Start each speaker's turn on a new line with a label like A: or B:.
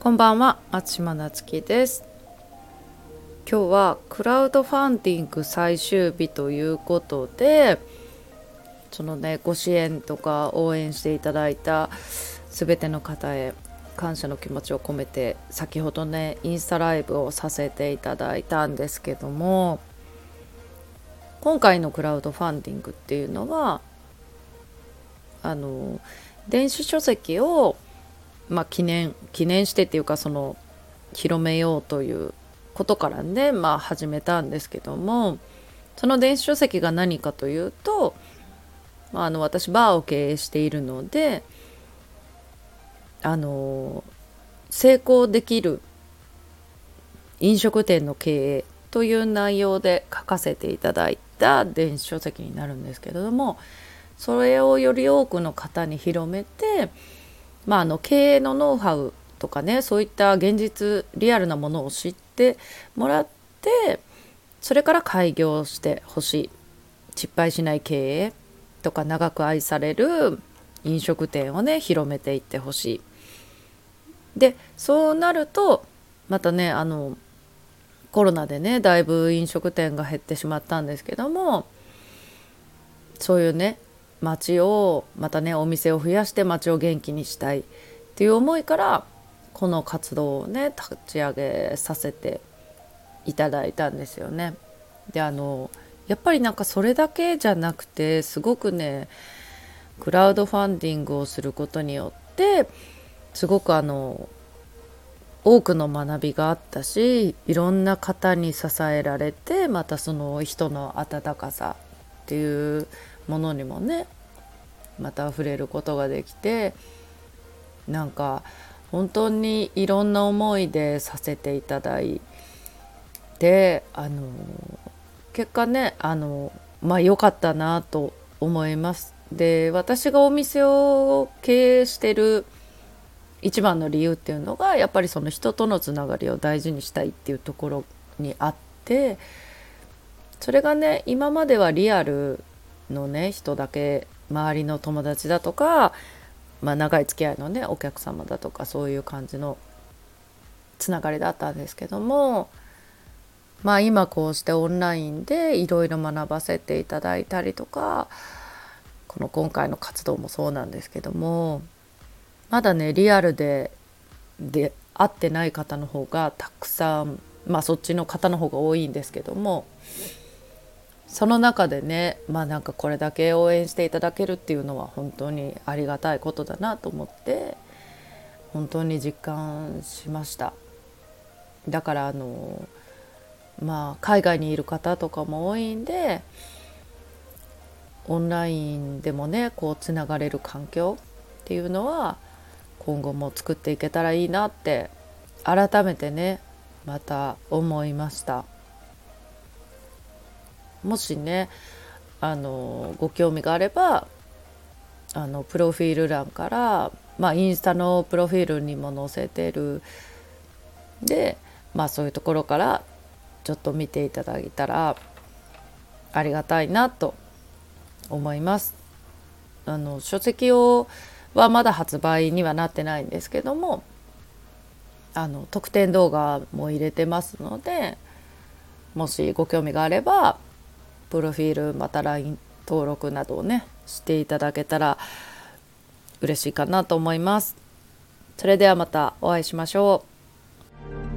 A: こんばんは松島なつきです。今日はクラウドファンディング最終日ということでそのねご支援とか応援していただいた全ての方へ感謝の気持ちを込めて先ほどねインスタライブをさせていただいたんですけども今回のクラウドファンディングっていうのはあの電子書籍をまあ、記念記念してっていうかその広めようということからね、まあ、始めたんですけどもその電子書籍が何かというと、まあ、あの私バーを経営しているのであの成功できる飲食店の経営という内容で書かせていただいた電子書籍になるんですけれどもそれをより多くの方に広めてまあ、あの経営のノウハウとかねそういった現実リアルなものを知ってもらってそれから開業してほしい失敗しない経営とか長く愛される飲食店をね広めていってほしい。でそうなるとまたねあのコロナでねだいぶ飲食店が減ってしまったんですけどもそういうね町をまたねお店を増やして町を元気にしたいっていう思いからこの活動をね立ち上げさせていただいたんですよね。であのやっぱりなんかそれだけじゃなくてすごくねクラウドファンディングをすることによってすごくあの多くの学びがあったしいろんな方に支えられてまたその人の温かさっていうものにもねまた触れることができてなんか本当にいろんな思いでさせていただいてあの結果ねあのまあ良かったなと思います。で私がお店を経営してる一番の理由っていうのがやっぱりその人とのつながりを大事にしたいっていうところにあってそれがね今まではリアルのね人だけ周りの友達だとか、まあ、長い付き合いのねお客様だとかそういう感じのつながりだったんですけどもまあ今こうしてオンラインでいろいろ学ばせていただいたりとかこの今回の活動もそうなんですけどもまだねリアルでで会ってない方の方がたくさんまあそっちの方の方が多いんですけどもその中でねまあなんかこれだけ応援していただけるっていうのは本当にありがたいことだなと思って本当に実感しましただからあのまあ海外にいる方とかも多いんでオンラインでもねこうつながれる環境っていうのは今後も作っていけたらいいなって改めてねまた思いました。もしねあのご興味があればあのプロフィール欄から、まあ、インスタのプロフィールにも載せてるで、まあ、そういうところからちょっと見ていただいたらありがたいなと思います。あの書籍をはまだ発売にはなってないんですけどもあの特典動画も入れてますのでもしご興味があればプロフィールまた LINE 登録などをねしていただけたら嬉しいかなと思います。それではまたお会いしましょう。